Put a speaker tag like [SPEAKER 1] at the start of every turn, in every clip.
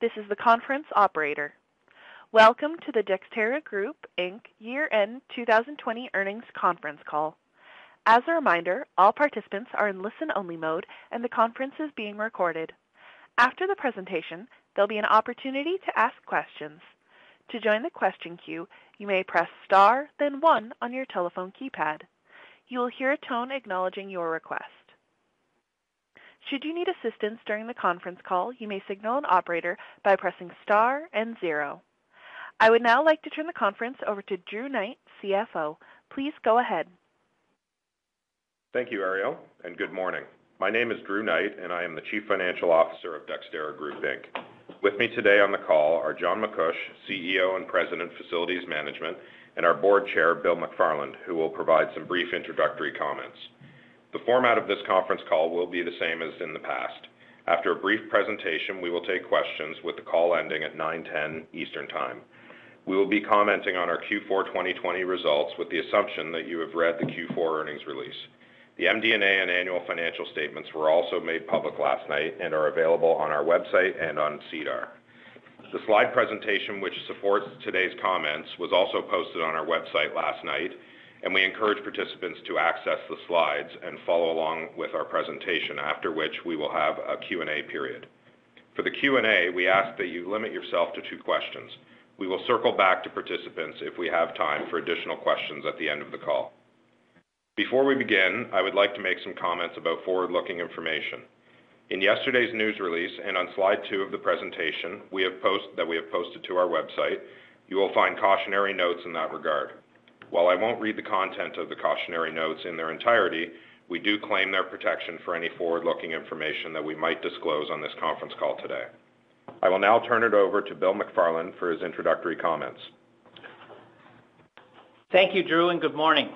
[SPEAKER 1] This is the conference operator. Welcome to the Dexterra Group Inc. Year-End 2020 Earnings Conference Call. As a reminder, all participants are in listen-only mode, and the conference is being recorded. After the presentation, there'll be an opportunity to ask questions. To join the question queue, you may press star then one on your telephone keypad. You will hear a tone acknowledging your request. Should you need assistance during the conference call, you may signal an operator by pressing star and zero. I would now like to turn the conference over to Drew Knight, CFO. Please go ahead.
[SPEAKER 2] Thank you, Ariel, and good morning. My name is Drew Knight, and I am the Chief Financial Officer of Dexterra Group Inc. With me today on the call are John MacCuish, CEO and President, Facilities Management, and our Board Chair, Bill McFarland, who will provide some brief introductory comments. The format of this conference call will be the same as in the past. After a brief presentation, we will take questions with the call ending at 9:10 A.M. Eastern Time. We will be commenting on our Q4 2020 results with the assumption that you have read the Q4 earnings release. The MD&A and annual financial statements were also made public last night and are available on our website and on SEDAR. The slide presentation, which supports today's comments, was also posted on our website last night, and we encourage participants to access the slides and follow along with our presentation, after which we will have a Q&A period. For the Q&A, we ask that you limit yourself to two questions. We will circle back to participants if we have time for additional questions at the end of the call. Before we begin, I would like to make some comments about forward-looking information. In yesterday's news release and on slide two of the presentation that we have posted to our website, you will find cautionary notes in that regard. While I won't read the content of the cautionary notes in their entirety, we do claim their protection for any forward-looking information that we might disclose on this conference call today. I will now turn it over to Bill McFarland for his introductory comments.
[SPEAKER 3] Thank you, Drew, and good morning.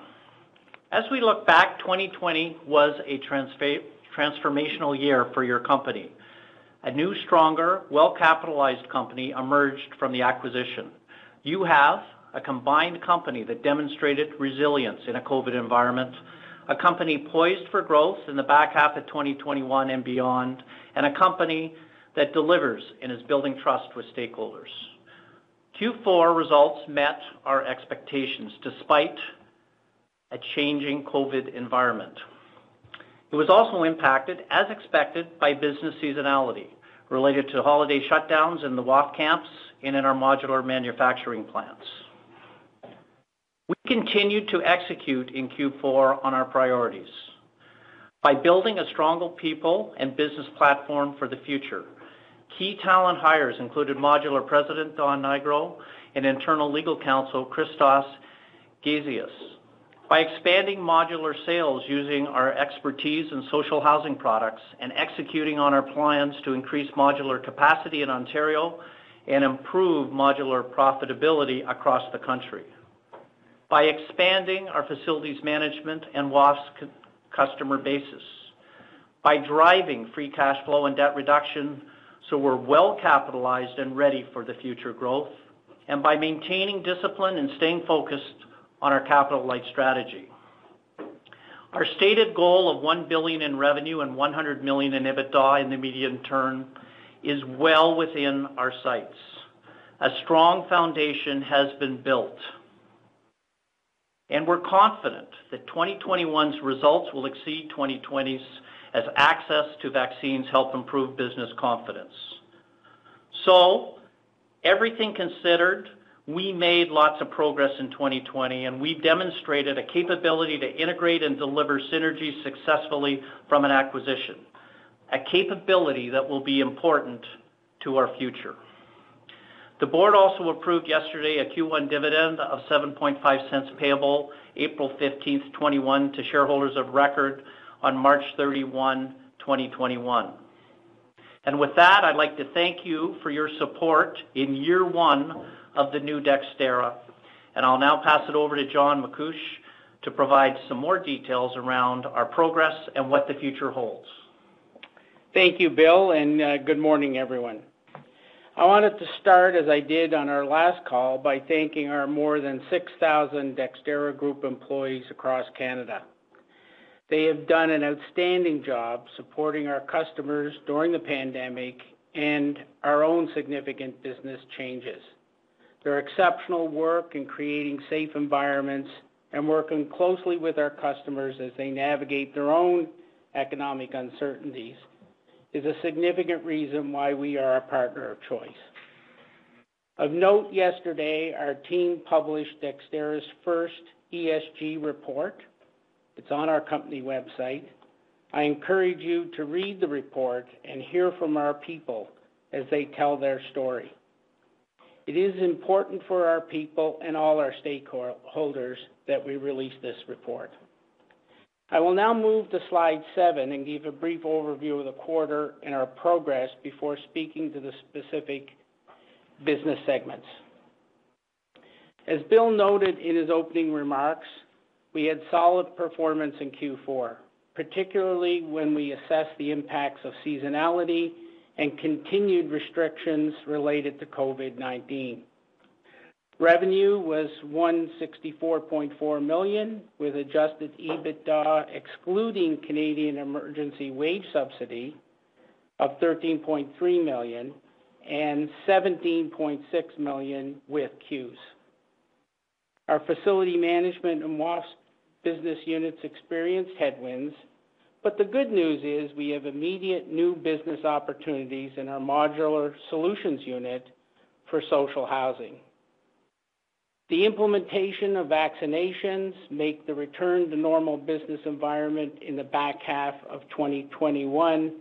[SPEAKER 3] As we look back, 2020 was a transformational year for your company. A new, stronger, well-capitalized company emerged from the acquisition. You have a combined company that demonstrated resilience in a COVID environment, a company poised for growth in the back half of 2021 and beyond, and a company that delivers and is building trust with stakeholders. Q4 results met our expectations despite a changing COVID environment. It was also impacted, as expected, by business seasonality related to holiday shutdowns in the WAF camps and in our modular manufacturing plants. We continued to execute in Q4 on our priorities by building a stronger people and business platform for the future. Key talent hires included Modular President Don Nigro and Internal Legal Counsel Christos Gazeas. By expanding modular sales using our expertise in social housing products and executing on our plans to increase modular capacity in Ontario and improve modular profitability across the country. By expanding our facilities management and WAFES customer bases. By driving free cash flow and debt reduction so we're well-capitalized and ready for the future growth, and by maintaining discipline and staying focused on our capital-light strategy. Our stated goal of 1 billion in revenue and 100 million in EBITDA in the medium term is well within our sights. A strong foundation has been built, and we're confident that 2021's results will exceed 2020's as access to vaccines help improve business confidence. So, everything considered, we made lots of progress in 2020, and we demonstrated a capability to integrate and deliver synergies successfully from an acquisition, a capability that will be important to our future. The board also approved yesterday a Q1 dividend of 0.075 payable April 15th, 2021 to shareholders of record on March 31, 2021. And with that, I'd like to thank you for your support in year one of the new Dexterra. And I'll now pass it over to John MacCuish to provide some more details around our progress and what the future holds.
[SPEAKER 4] Thank you, Bill, and uh, good morning, everyone. I wanted to start, as I did on our last call, by thanking our more than 6,000 Dexterra Group employees across Canada. They have done an outstanding job supporting our customers during the pandemic and our own significant business changes. Their exceptional work in creating safe environments and working closely with our customers as they navigate their own economic uncertainties is a significant reason why we are a partner of choice. Of note, yesterday, our team published Dexterra's first ESG report. It's on our company website. I encourage you to read the report and hear from our people as they tell their story. It is important for our people and all our stakeholders that we release this report. I will now move to slide seven and give a brief overview of the quarter and our progress before speaking to the specific business segments. As Bill noted in his opening remarks, we had solid performance in Q4, particularly when we assess the impacts of seasonality and continued restrictions related to COVID-19. Revenue was 164.4 million, with adjusted EBITDA excluding Canadian Emergency Wage Subsidy of 13.3 million and 17.6 million with CEWS. Our facility management and WAFES business units experienced headwinds, but the good news is we have immediate new business opportunities in our modular solutions unit for social housing. The implementation of vaccinations make the return to normal business environment in the back half of 2021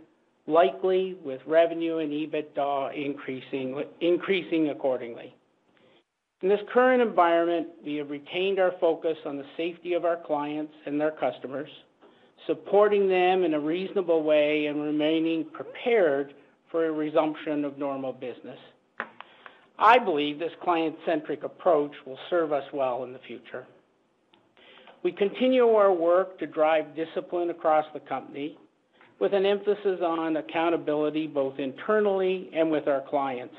[SPEAKER 4] likely, with revenue and EBITDA increasing accordingly. In this current environment, we have retained our focus on the safety of our clients and their customers, supporting them in a reasonable way and remaining prepared for a resumption of normal business. I believe this client-centric approach will serve us well in the future. We continue our work to drive discipline across the company with an emphasis on accountability both internally and with our clients,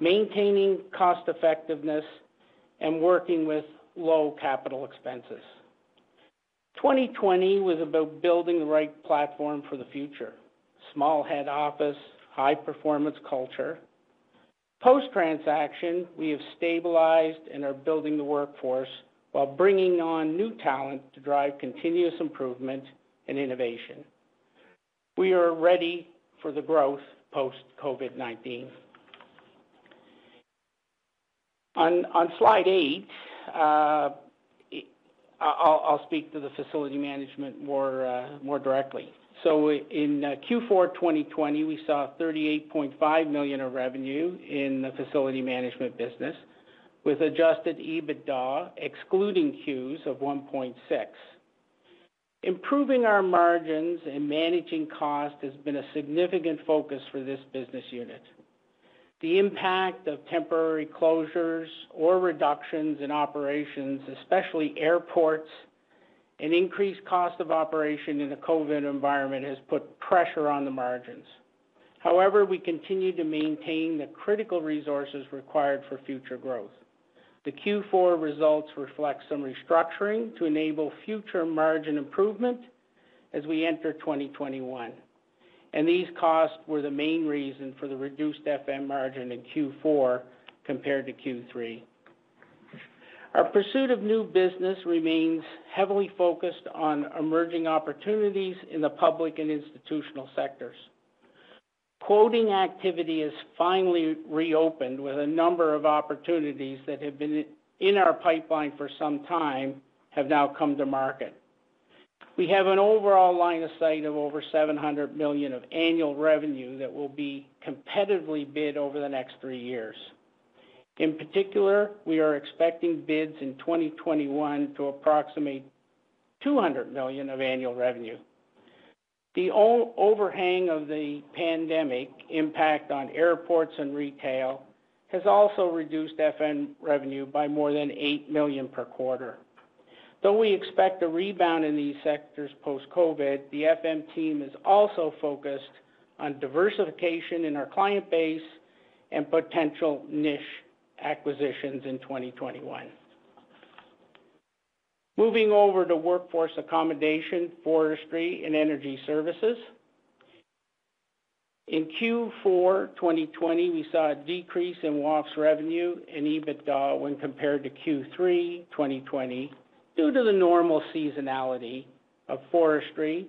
[SPEAKER 4] maintaining cost effectiveness and working with low capital expenses. 2020 was about building the right platform for the future. Small head office, high performance culture, Post-transaction, we have stabilized and are building the workforce while bringing on new talent to drive continuous improvement and innovation. We are ready for the growth post-COVID-19. On slide eight, uh, I'll speak to the facility management more uh, directly. So in uh, Q4 2020, we saw 38.5 million of revenue in the facility management business, with adjusted EBITDA, excluding CEWS, of 1.6. Improving our margins and managing cost has been a significant focus for this business unit. The impact of temporary closures or reductions in operations, especially airports an increased cost of operation in the COVID environment has put pressure on the margins. However, we continue to maintain the critical resources required for future growth. The Q4 results reflect some restructuring to enable future margin improvement as we enter 2021, and these costs were the main reason for the reduced FM margin in Q4 compared to Q3. Our pursuit of new business remains heavily focused on emerging opportunities in the public and institutional sectors. Quoting activity has finally reopened with a number of opportunities that have been in our pipeline for some time have now come to market. We have an overall line of sight of over 700 million of annual revenue that will be competitively bid over the next three years. In particular, we are expecting bids in 2021 to approximate 200 million of annual revenue. The overhang of the pandemic impact on airports and retail has also reduced FM revenue by more than 8 million per quarter. Though we expect a rebound in these sectors post-COVID, the FM team is also focused on diversification in our client base and potential niche acquisitions in 2021. Moving over to workforce accommodation, forestry, and energy services. In Q4 2020, we saw a decrease in WAFES revenue and EBITDA when compared to Q3 2020 due to the normal seasonality of forestry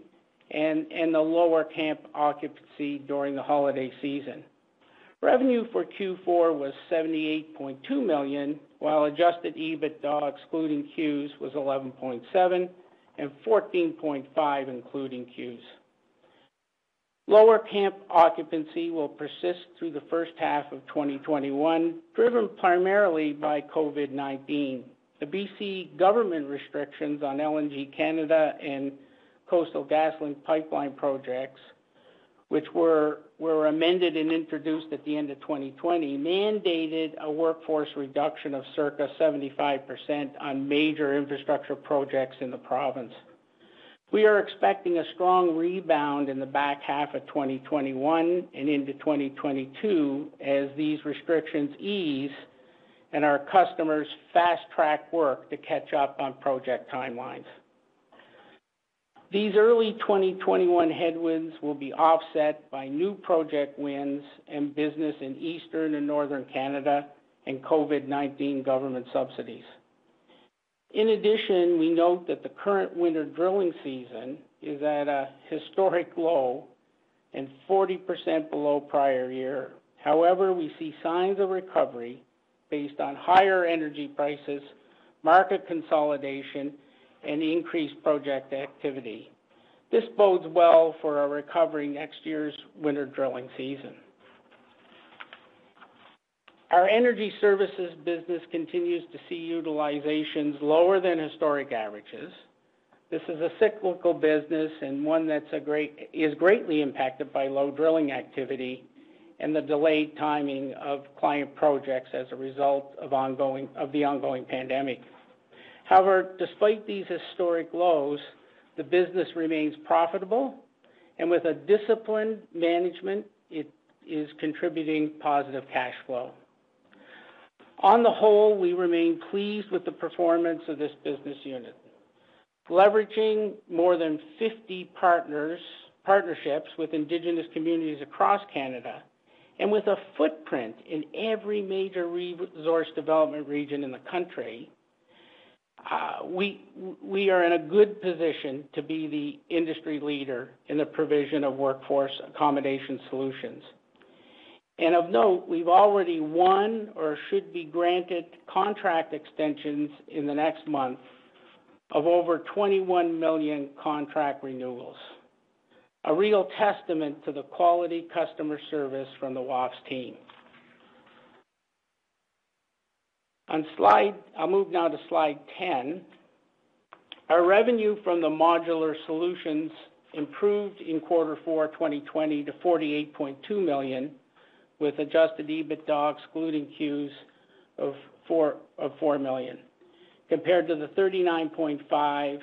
[SPEAKER 4] and the lower camp occupancy during the holiday season. Revenue for Q4 was 78.2 million, while adjusted EBITDA excluding CEWS was 11.7 million and 14.5 million including CEWS. Lower camp occupancy will persist through the first half of 2021, driven primarily by COVID-19. The BC government restrictions on LNG Canada and Coastal GasLink pipeline projects, which were amended and introduced at the end of 2020, mandated a workforce reduction of circa 75% on major infrastructure projects in the province. We are expecting a strong rebound in the back half of 2021 and into 2022 as these restrictions ease and our customers fast-track work to catch up on project timelines. These early 2021 headwinds will be offset by new project wins and business in Eastern and Northern Canada and COVID-19 government subsidies. In addition, we note that the current winter drilling season is at a historic low and 40% below prior year. However, we see signs of recovery based on higher energy prices, market consolidation, and increased project activity. This bodes well for a recovery next year's winter drilling season. Our energy services business continues to see utilizations lower than historic averages. This is a cyclical business and one that is greatly impacted by low drilling activity and the delayed timing of client projects as a result of the ongoing pandemic. However, despite these historic lows, the business remains profitable, and with a disciplined management, it is contributing positive cash flow. On the whole, we remain pleased with the performance of this business unit. Leveraging more than 50 partnerships with Indigenous communities across Canada and with a footprint in every major resource development region in the country, Uh, we are in a good position to be the industry leader in the provision of workforce accommodation solutions. And of note, we've already won or should be granted contract extensions in the next month of over 21 million contract renewals. A real testament to the quality customer service from the WAFES team. I'll move now to slide 10. Our revenue from the modular solutions improved in quarter four 2020 to 48.2 million, with adjusted EBITDA excluding CEWS of 4 million, compared to the 39.5 million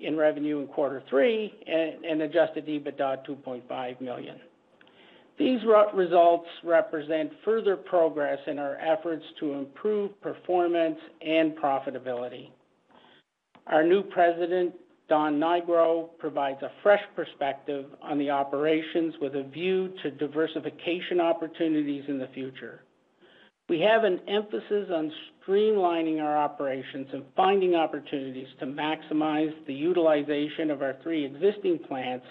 [SPEAKER 4] in revenue in quarter three and adjusted EBITDA 2.5 million. These results represent further progress in our efforts to improve performance and profitability. Our new President, Don Nigro, provides a fresh perspective on the operations with a view to diversification opportunities in the future. We have an emphasis on streamlining our operations and finding opportunities to maximize the utilization of our three existing plants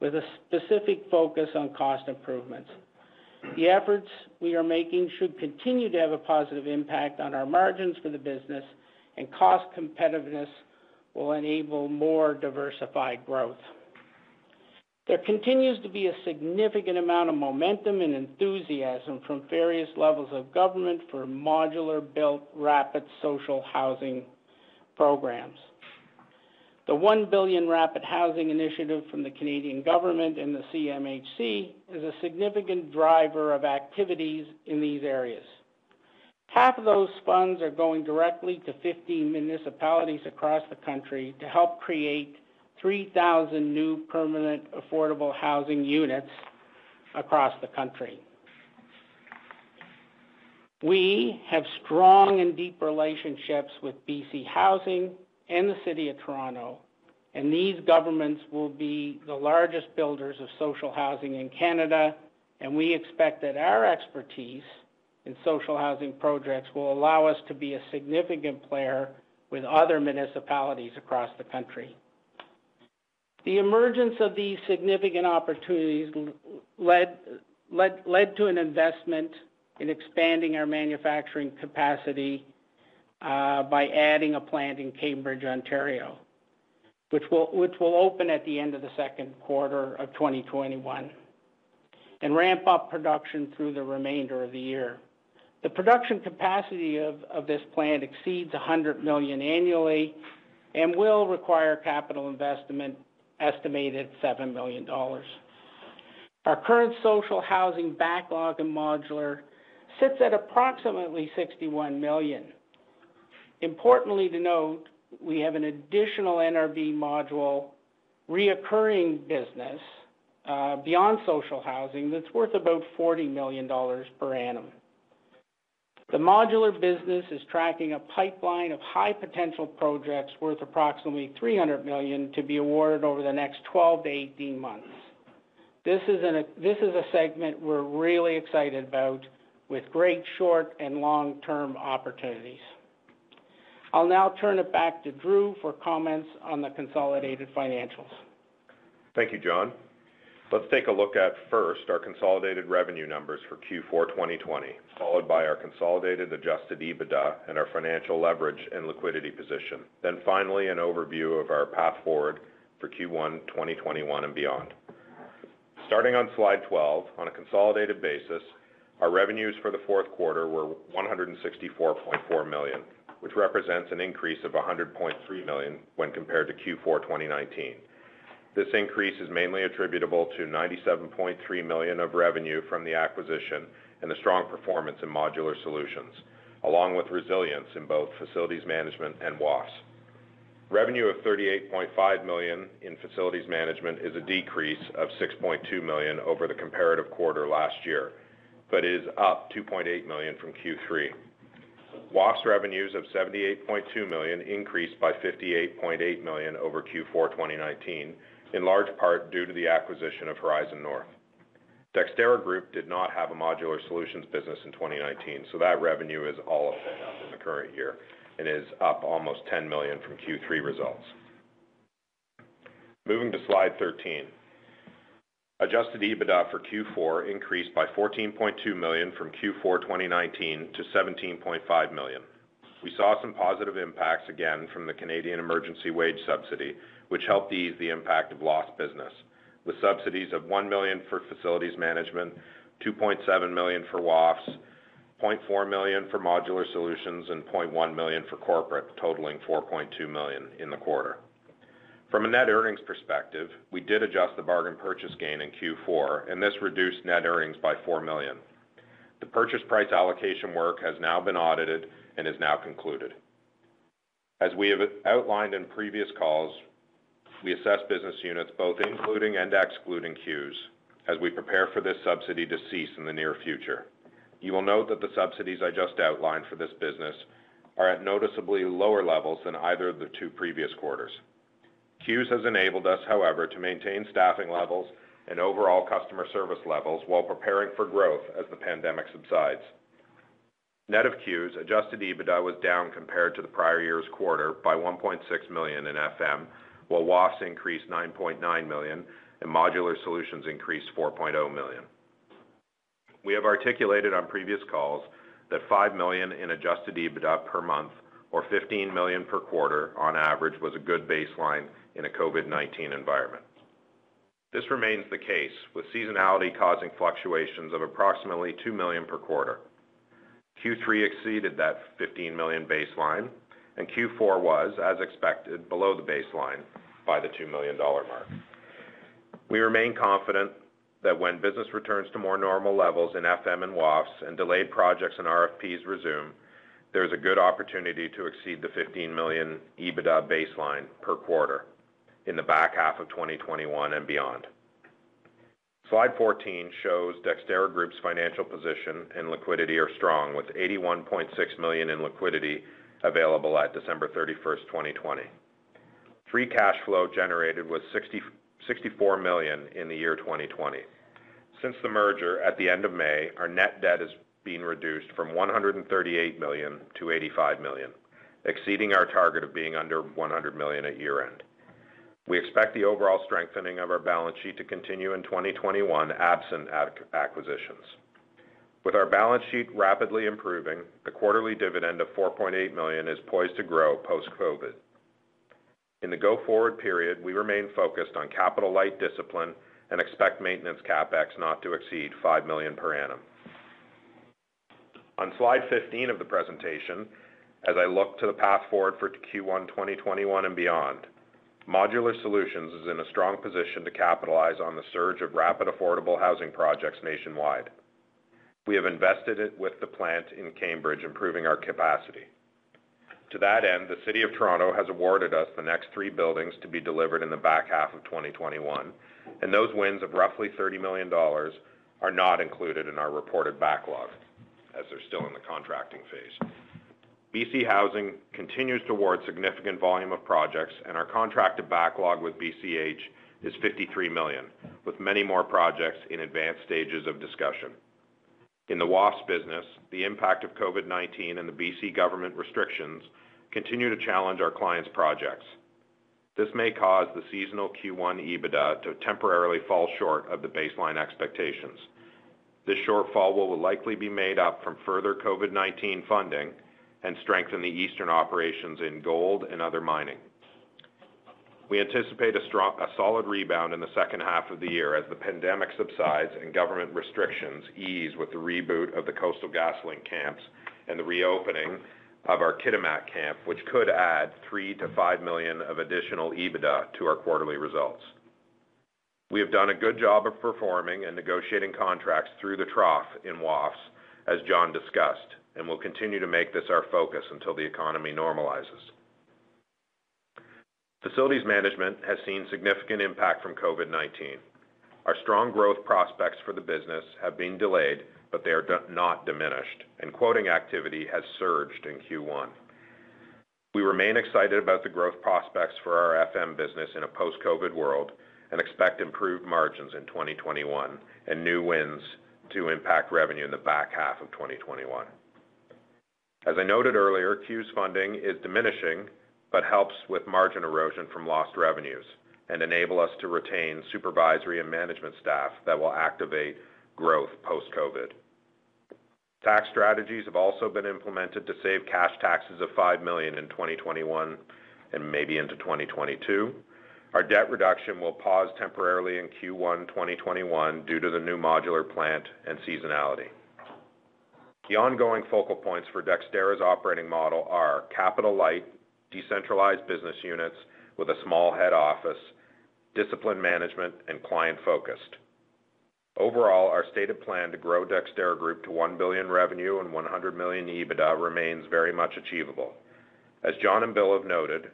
[SPEAKER 4] with a specific focus on cost improvements. The efforts we are making should continue to have a positive impact on our margins for the business, and cost competitiveness will enable more diversified growth. There continues to be a significant amount of momentum and enthusiasm from various levels of government for modular-built rapid social housing programs. The 1 billion Rapid Housing Initiative from the Canadian government and the CMHC is a significant driver of activities in these areas. Half of those funds are going directly to 15 municipalities across the country to help create 3,000 new permanent affordable housing units across the country. We have strong and deep relationships with BC Housing and the City of Toronto, and these governments will be the largest builders of social housing in Canada, and we expect that our expertise in social housing projects will allow us to be a significant player with other municipalities across the country. The emergence of these significant opportunities led, led, led to an investment in expanding our manufacturing capacity uh, by adding a plant in Cambridge, Ontario, which will, which will open at the end of the second quarter of 2021 and ramp up production through the remainder of the year. The production capacity of, of this plant exceeds 100 million annually and will require capital investment estimated $7 million. Our current social housing backlog in modular sits at approximately 61 million. Importantly to note, we have an additional NRB module reoccurring business uh, beyond social housing that's worth about $40 million per annum. The modular business is tracking a pipeline of high potential projects worth approximately 300 million to be awarded over the next 12 to 18 months. This is, an, this is a segment we're really excited about with great short and long-term opportunities. I'll now turn it back to Drew for comments on the consolidated financials.
[SPEAKER 2] Thank you, John. Let's take a look at first our consolidated revenue numbers for Q4 2020, followed by our consolidated adjusted EBITDA and our financial leverage and liquidity position. Then finally, an overview of our path forward for Q1 2021 and beyond. Starting on slide 12, on a consolidated basis, our revenues for the fourth quarter were 164.4 million, which represents an increase of 100.3 million when compared to Q4 2019. This increase is mainly attributable to 97.3 million of revenue from the acquisition and the strong performance in Modular Solutions, along with resilience in both Facilities Management and WAFES. Revenue of 38.5 million in Facilities Management is a decrease of 6.2 million over the comparative quarter last year, but is up 2.8 million from Q3. WAFES revenues of 78.2 million increased by 58.8 million over Q4 2019, in large part due to the acquisition of Horizon North. Dexterra Group did not have a modular solutions business in 2019, so that revenue is all of it in the current year and is up almost 10 million from Q3 results. Moving to slide 13. Adjusted EBITDA for Q4 increased by 14.2 million from Q4 2019 to 17.5 million. We saw some positive impacts again from the Canadian Emergency Wage Subsidy, which helped ease the impact of lost business, with subsidies of 1 million for facilities management, 2.7 million for WAFES, 0.4 million for modular solutions, and 0.1 million for corporate, totaling 4.2 million in the quarter. From a net earnings perspective, we did adjust the bargain purchase gain in Q4, and this reduced net earnings by 4 million. The purchase price allocation work has now been audited and is now concluded. As we have outlined in previous calls, we assess business units both including and excluding CEWS as we prepare for this subsidy to cease in the near future. You will note that the subsidies I just outlined for this business are at noticeably lower levels than either of the two previous quarters. CEWS has enabled us, however, to maintain staffing levels and overall customer service levels while preparing for growth as the pandemic subsides. Net of CEWS, adjusted EBITDA was down compared to the prior year's quarter by 1.6 million in FM, while WAFES increased 9.9 million and Modular Solutions increased 4.0 million. We have articulated on previous calls that 5 million in adjusted EBITDA per month or 15 million per quarter on average was a good baseline in a COVID-19 environment. This remains the case, with seasonality causing fluctuations of approximately 2 million per quarter. Q3 exceeded that 15 million baseline, and Q4 was, as expected, below the baseline by the 2 million dollar mark. We remain confident that when business returns to more normal levels in FM and WAFES and delayed projects and RFPs resume, there's a good opportunity to exceed the 15 million EBITDA baseline per quarter in the back half of 2021 and beyond. Slide 14 shows Dexterra Group's financial position and liquidity are strong, with 81.6 million in liquidity available at December 31st, 2020. Free cash flow generated was 64 million in the year 2020. Since the merger at the end of May, our net debt has been reduced from 138 million to 85 million, exceeding our target of being under 100 million at year-end. We expect the overall strengthening of our balance sheet to continue in 2021, absent acquisitions. With our balance sheet rapidly improving, the quarterly dividend of 4.8 million is poised to grow post-COVID. In the go-forward period, we remain focused on capital-light discipline and expect maintenance CapEx not to exceed 5 million per annum. On slide 15 of the presentation, as I look to the path forward for Q1 2021 and beyond, Modular Solutions is in a strong position to capitalize on the surge of rapid affordable housing projects nationwide. We have invested it with the plant in Cambridge, improving our capacity. To that end, the City of Toronto has awarded us the next three buildings to be delivered in the back half of 2021, and those wins of roughly 30 million dollars are not included in our reported backlog, as they're still in the contracting phase. BC Housing continues to award significant volume of projects, and our contracted backlog with BCH is 53 million, with many more projects in advanced stages of discussion. In the WAFES business, the impact of COVID-19 and the BC government restrictions continue to challenge our clients' projects. This may cause the seasonal Q1 EBITDA to temporarily fall short of the baseline expectations. This shortfall will likely be made up from further COVID-19 funding and strengthen the eastern operations in gold and other mining. We anticipate a strong a solid rebound in the second half of the year as the pandemic subsides and government restrictions ease with the reboot of the Coastal GasLink camps and the reopening of our Kitimat camp, which could add 3 million-5 million of additional EBITDA to our quarterly results. We have done a good job of performing and negotiating contracts through the trough in WAFES, as John discussed, and will continue to make this our focus until the economy normalizes. Facilities management has seen significant impact from COVID-19. Our strong growth prospects for the business have been delayed, but they are not diminished, and quoting activity has surged in Q1. We remain excited about the growth prospects for our FM business in a post-COVID world and expect improved margins in 2021 and new wins to impact revenue in the back half of 2021. As I noted earlier, CEWS funding is diminishing but helps with margin erosion from lost revenues and enable us to retain supervisory and management staff that will activate growth post-COVID. Tax strategies have also been implemented to save cash taxes of 5 million in 2021 and maybe into 2022. Our debt reduction will pause temporarily in Q1 2021 due to the new modular plant and seasonality. The ongoing focal points for Dexterra's operating model are capital-light, decentralized business units with a small head office, disciplined management, and client-focused. Overall, our stated plan to grow Dexterra Group to 1 billion revenue and 100 million EBITDA remains very much achievable. As John and Bill have noted,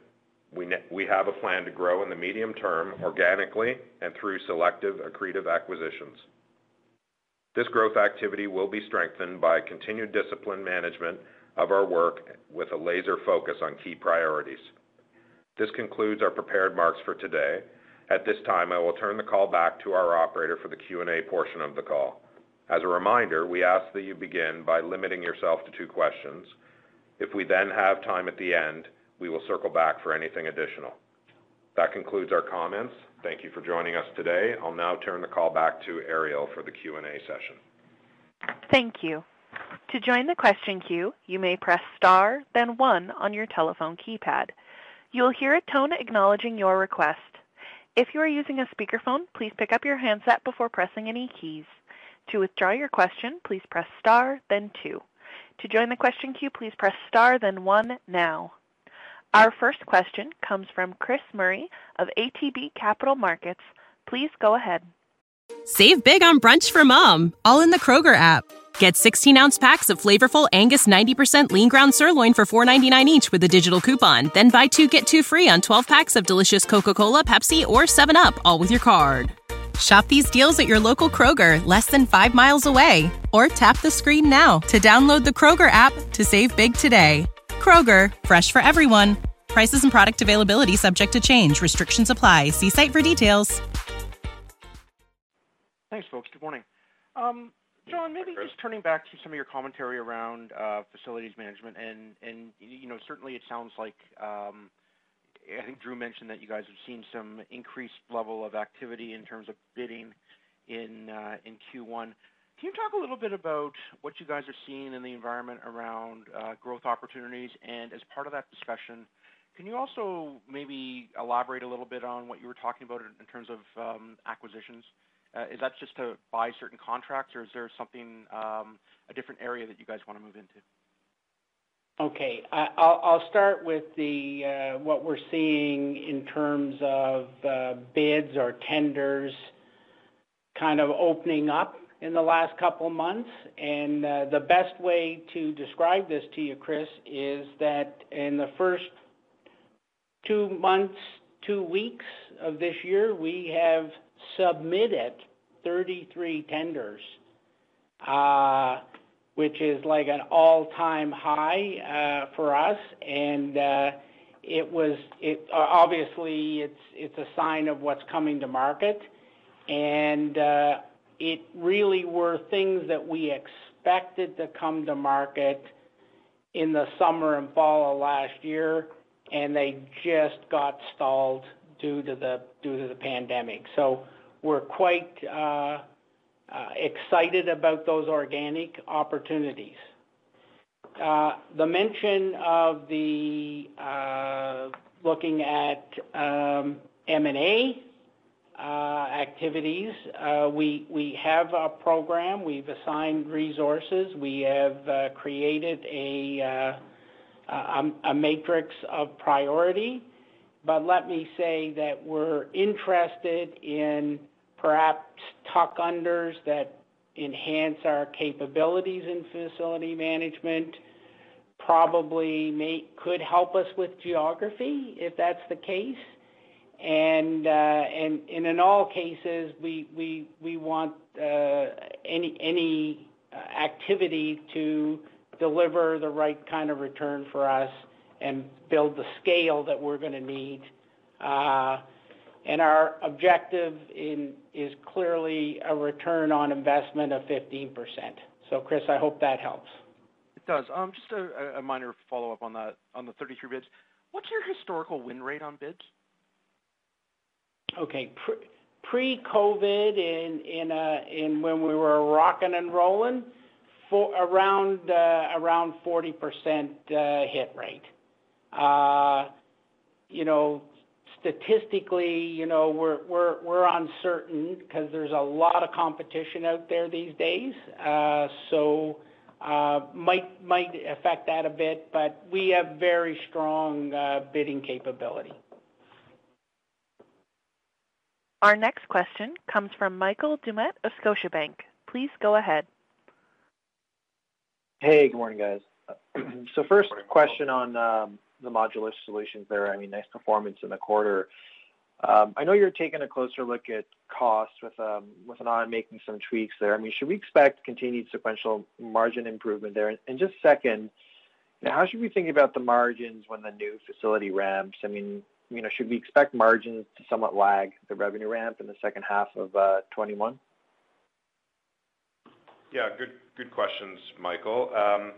[SPEAKER 2] we have a plan to grow in the medium term organically and through selective accretive acquisitions. This growth activity will be strengthened by continued disciplined management of our work with a laser focus on key priorities. This concludes our prepared remarks for today. At this time, I will turn the call back to our operator for the Q&A portion of the call. As a reminder, we ask that you begin by limiting yourself to two questions. If we then have time at the end, we will circle back for anything additional. That concludes our comments. Thank you for joining us today. I'll now turn the call back to Ariel for the Q&A session.
[SPEAKER 1] Thank you. To join the question queue, you may press star, then one on your telephone keypad. You will hear a tone acknowledging your request. If you are using a speakerphone, please pick up your handset before pressing any keys. To withdraw your question, please press star, then two. To join the question queue, please press star, then one now. Our first question comes from Chris Murray of ATB Capital Markets. Please go ahead.
[SPEAKER 5] Save big on brunch for mom, all in the Kroger app. Get 16 ounce packs of flavorful Angus 90% lean ground sirloin for $4.99 each with a digital coupon. Then buy two get two free on 12 packs of delicious Coca Cola, Pepsi, or 7UP, all with your card. Shop these deals at your local Kroger, less than five miles away. Or tap the screen now to download the Kroger app to save big today. Kroger, fresh for everyone. Prices and product availability subject to change. Restrictions apply. See site for details.
[SPEAKER 6] Thanks, folks. Good morning. Um, John, maybe just turning back to some of your commentary around uh, facilities management, and and you know certainly it sounds like um, I think Drew mentioned that you guys have seen some increased level of activity in terms of bidding in uh, in Q1. Can you talk a little bit about what you guys are seeing in the environment around uh, growth opportunities? And as part of that discussion, can you also maybe elaborate a little bit on what you were talking about in terms of um, acquisitions? Uh, is that just to buy certain contracts, or is there something, um, a different area that you guys want to move into?
[SPEAKER 4] Okay. I'll start with the uh, what we're seeing in terms of bids or tenders kind of opening up in the last couple of months. And The best way to describe this to you, Chris, is that in the first two months, two weeks of this year, we have submitted 33 tenders, uh, which is like an all-time high uh, for us. And uh, it was it obviously it's it's a sign of what's coming to market, and it really were things that we expected to come to market in the summer and fall of last year, and they just got stalled due to the due to the pandemic. So we're quite uh, uh, excited about those organic opportunities. Uh, the mention of the looking at um, M&A Uh, activities, uh, we we have a program. We've assigned resources. We have uh, created um, a matrix of priority. But Let me say that we're interested in perhaps tuck-unders that enhance our capabilities in facility management, probably could help us with geography, if that's the case. And uh, in all cases, we want uh, any activity to deliver the right kind of return for us and build the scale that we're gonna need. Uh, and Our objective is clearly a return on investment of 15%. So, Chris, I hope that helps.
[SPEAKER 6] It does. Um, just a minor follow-up on that, on the 33 bids. What's your historical win rate on bids?
[SPEAKER 4] Okay. Pre-COVID, in when we were rocking and rolling, around 40% uh, uh, hit rate. Uh, you know, statistically, you know, we're uncertain because there's a lot of competition out there these days. Uh, so uh, might might affect that a bit, but we have very strong uh, bidding capability.
[SPEAKER 1] Our next question comes from Michael Doumet of Scotiabank. Please go ahead.
[SPEAKER 7] Hey, good morning, guys. So first question on um, the modular solutions there. I mean, nice performance in the quarter. Um, I know you're taking a closer look at costs with um, with an eye on making some tweaks there. I mean, should we expect continued sequential margin improvement there? And just second, you know, how should we think about the margins when the new facility ramps? I mean, you know, should we expect margins to somewhat lag the revenue ramp in the second half of uh, 21?
[SPEAKER 2] Yeah, good questions, Michael. Um,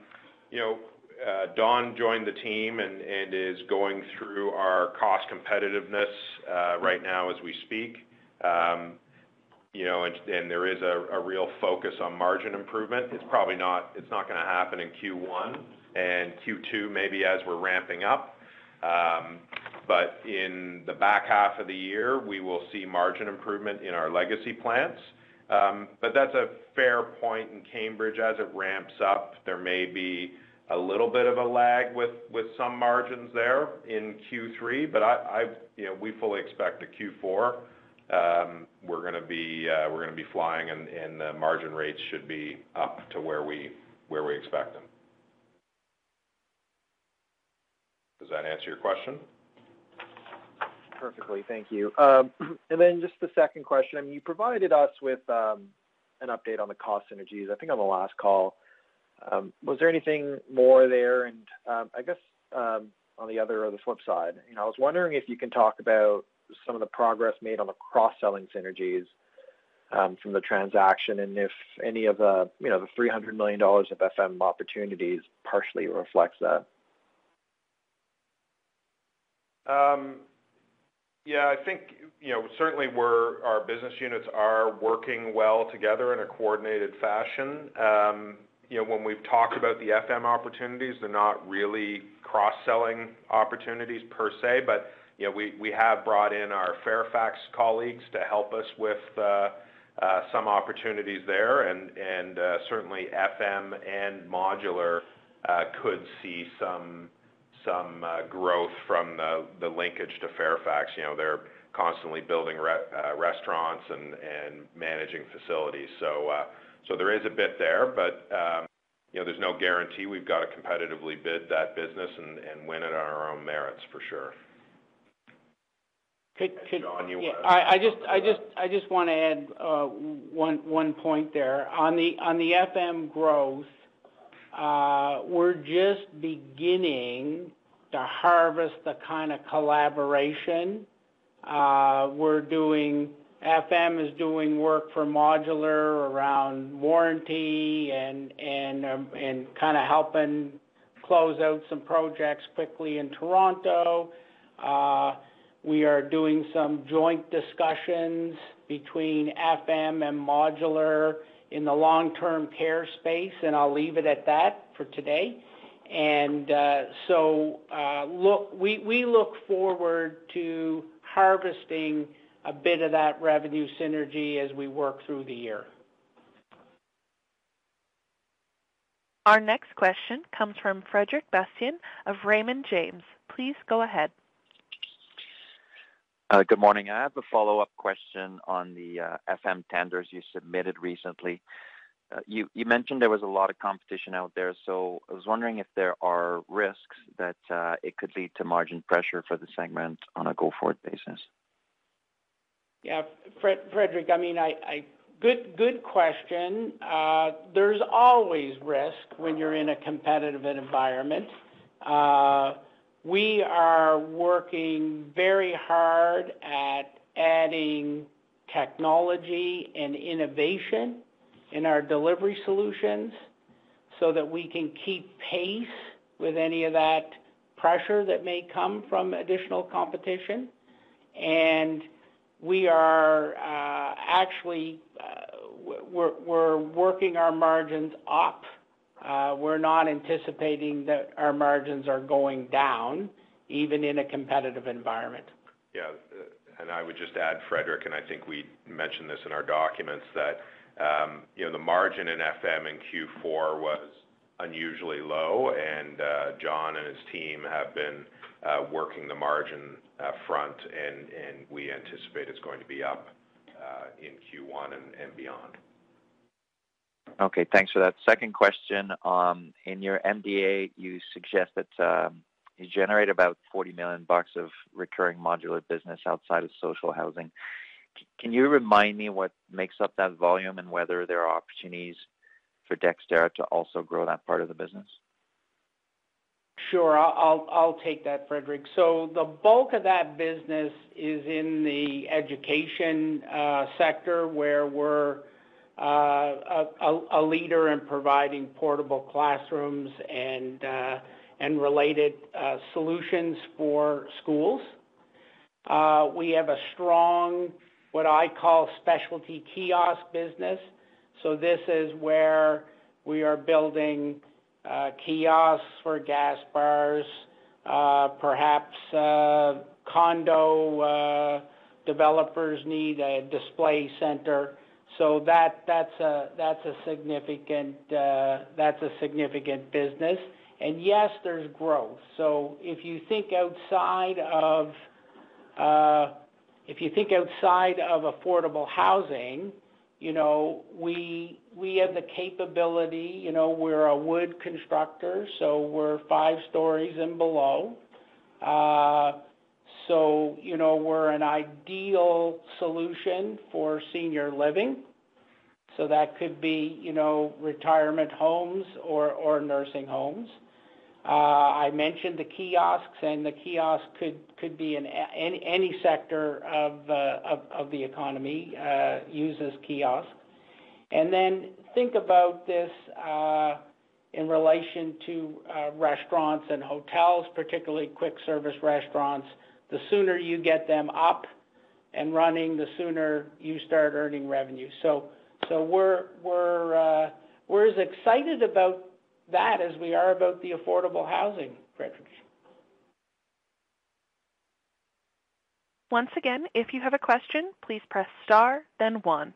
[SPEAKER 2] you know, uh, Don joined the team and is going through our cost competitiveness uh, right now as we speak. Um, you know, and there is a real focus on margin improvement. It's probably not it's not gonna happen in Q1 and Q2, maybe as we're ramping up. Um, but in the back half of the year, we will see margin improvement in our legacy plants. Um, but that's a fair point in Cambridge. As it ramps up, there may be a little bit of a lag with some margins there in Q3, but you know, we fully expect that Q4, we're gonna be flying and the margin rates should be up to where we expect them. Does that answer your question?
[SPEAKER 7] Perfectly. Thank you. Um, and then just the second question. I mean, you provided us with um, an update on the cost synergies, I think on the last call. Um, was there anything more there? And I guess on the other or the flip side, you know, I was wondering if you can talk about some of the progress made on the cross-selling synergies from the transaction, and if any of the, you know, the 300 million dollars of FM opportunities partially reflects that.
[SPEAKER 2] Yeah, I think, you know, certainly our business units are working well together in a coordinated fashion. Um, you know, when we've talked about the FM opportunities, they're not really cross-selling opportunities per se, but, you know, we have brought in our Fairfax colleagues to help us with uh, uh, some opportunities there. And uh, certainly FM and modular could see some Uh, growth from the linkage to Fairfax. You know, they're constantly building uh, restaurants and managing facilities. Uh, so there is a bit there, but, um, you know, there's no guarantee. We've got to competitively bid that business and win it on our own merits, for sure.
[SPEAKER 4] Could
[SPEAKER 2] John, you want
[SPEAKER 4] to- I just want to add one point there. On the FM growth, we're just beginning to harvest the kind of collaboration. Uh, we're doing... FM is doing work for modular around warranty and and um, and kind of helping close out some projects quickly in Toronto. Uh, we are doing some joint discussions between FM and modular in the long-term care space, and I'll leave it at that for today. Uh, so, uh, look, we we look forward to harvesting a bit of that revenue synergy as we work through the year.
[SPEAKER 1] Our next question comes from Frederic Bastien of Raymond James. Please go ahead.
[SPEAKER 8] Uh, good morning. I have a follow-up question on the FM tenders you submitted recently. Uh, you mentioned there was a lot of competition out there, so I was wondering if there are risks that uh, it could lead to margin pressure for the segment on a go-forward basis?
[SPEAKER 4] Yeah, Frederic, I mean, good good question. Uh, there's always risk when you're in a competitive environment. We are working very hard at adding technology and innovation in our delivery solutions so that we can keep pace with any of that pressure that may come from additional competition. And we are uh, actually uh, we're working our margins up. Uh, we're not anticipating that our margins are going down, even in a competitive environment.
[SPEAKER 2] Yeah, and I would just add, Frederic, and I think we mentioned this in our documents, that, Um, you know, the margin in FM in Q4 was unusually low, and uh, John and his team have been uh, working the margin uh, front, and we anticipate it's going to be up in Q1 and beyond.
[SPEAKER 8] Okay, thanks for that. Second question, um, in your MD&A, you suggest that um, you generate about 40 million bucks of recurring modular business outside of social housing. Can you remind me what makes up that volume and whether there are opportunities for Dexterra to also grow that part of the business?
[SPEAKER 4] Sure. I'll take that, Frederic. So the bulk of that business is in the education uh, sector, where we're uh, a leader in providing portable classrooms and uh, related solutions for schools. We have a strong, what I call, specialty kiosk business. So this is where we are building uh, kiosks for gas bars, uh, perhaps uh, condo developers need a display center. So that that's a significant business. And yes, there's growth. So if you think outside of uh, if you think outside of affordable housing, you know, we we have the capability, you know, we're a wood constructor, so we're five stories and below. Uh, so, you know, we're an ideal solution for senior living. So that could be, you know, retirement homes or, or nursing homes. Uh, I mentioned the kiosks, and the kiosk could be in any, sector of, uh, the economy uh, uses kiosks. And then think about this in relation to restaurants and hotels, particularly quick service restaurants. The sooner you get them up and running, the sooner you start earning revenue. So, we're as excited about that as we are about the affordable housing, Frederic.
[SPEAKER 1] Once again, if you have a question, please press star, then one.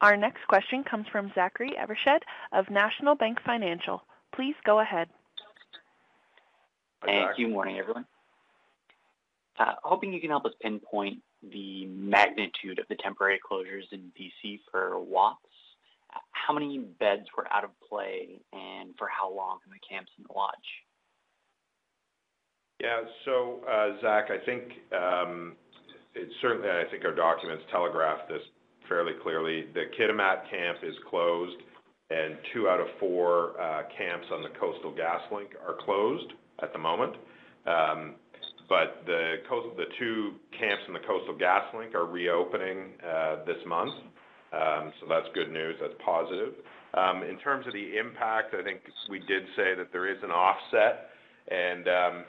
[SPEAKER 1] Our next question comes from Zachary Evershed of National Bank Financial. Please go ahead.
[SPEAKER 9] Thank you. Morning, everyone. Uh, hoping you can help us pinpoint the magnitude of the temporary closures in BC for WAFs how many beds were out of play and for how long in the camps and the lodge?
[SPEAKER 2] Yeah. So, uh, Zach, I think um, certainly, I think our documents telegraph this fairly clearly. The Kitimat camp is closed, and two out of four uh, camps on the Coastal GasLink are closed at the moment. Um, but the two camps in the Coastal GasLink are reopening uh, this month. Um, so that's good news. That's positive. Um, in terms of the impact, I think we did say that there is an offset, and um,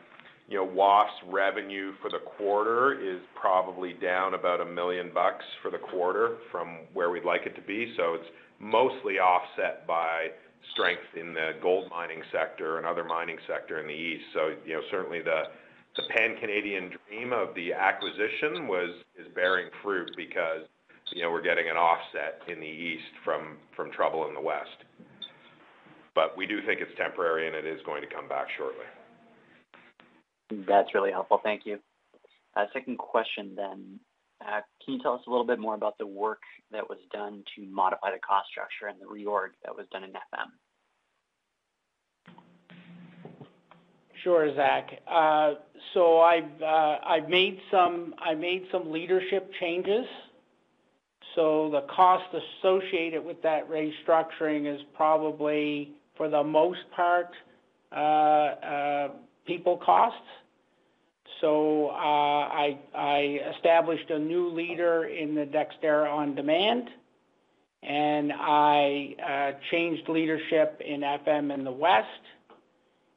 [SPEAKER 2] you know, WAF's revenue for the quarter is probably down about 1 million bucks for the quarter from where we'd like it to be. So it's mostly offset by strength in the gold mining sector and other mining sector in the east. So, you know, certainly the pan-Canadian dream of the acquisition is bearing fruit because you know, we're getting an offset in the east from trouble in the west. But we do think it's temporary, and it is going to come back shortly.
[SPEAKER 9] That's really helpful. Thank you. Uh, second question then. Uh, can you tell us a little bit more about the work that was done to modify the cost structure and the reorg that was done in FM?
[SPEAKER 4] Sure, Zach. Uh, so I've uh I've made some I made some leadership changes so the cost associated with that restructuring is probably, for the most part, uh, uh, people costs. So uh, I, I established a new leader in the Dexterra On Demand, and I changed leadership in FM in the West.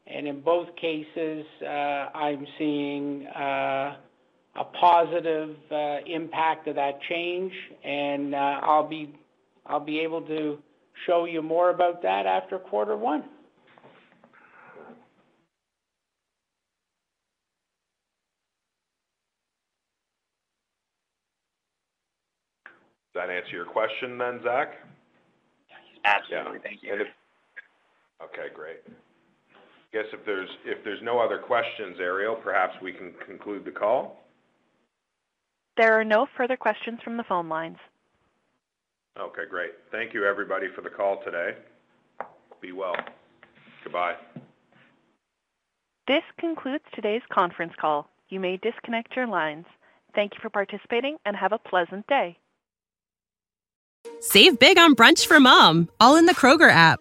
[SPEAKER 4] And in both cases, I'm seeing a positive uh, impact of that change, and uh, I'll be I'll be able to show you more about that after quarter one.
[SPEAKER 2] Does that answer your question then, Zach?
[SPEAKER 9] Absolutely. Thank you.
[SPEAKER 2] Okay, great. I guess if there's if there's no other questions, Ariel, perhaps we can conclude the call.
[SPEAKER 1] There are no further questions from the phone lines.
[SPEAKER 2] Okay, great. Thank you, everybody, for the call today. Be well. Goodbye.
[SPEAKER 1] This concludes today's conference call. You may disconnect your lines. Thank you for participating and have a pleasant day.
[SPEAKER 5] Save big on brunch for mom, all in the Kroger app.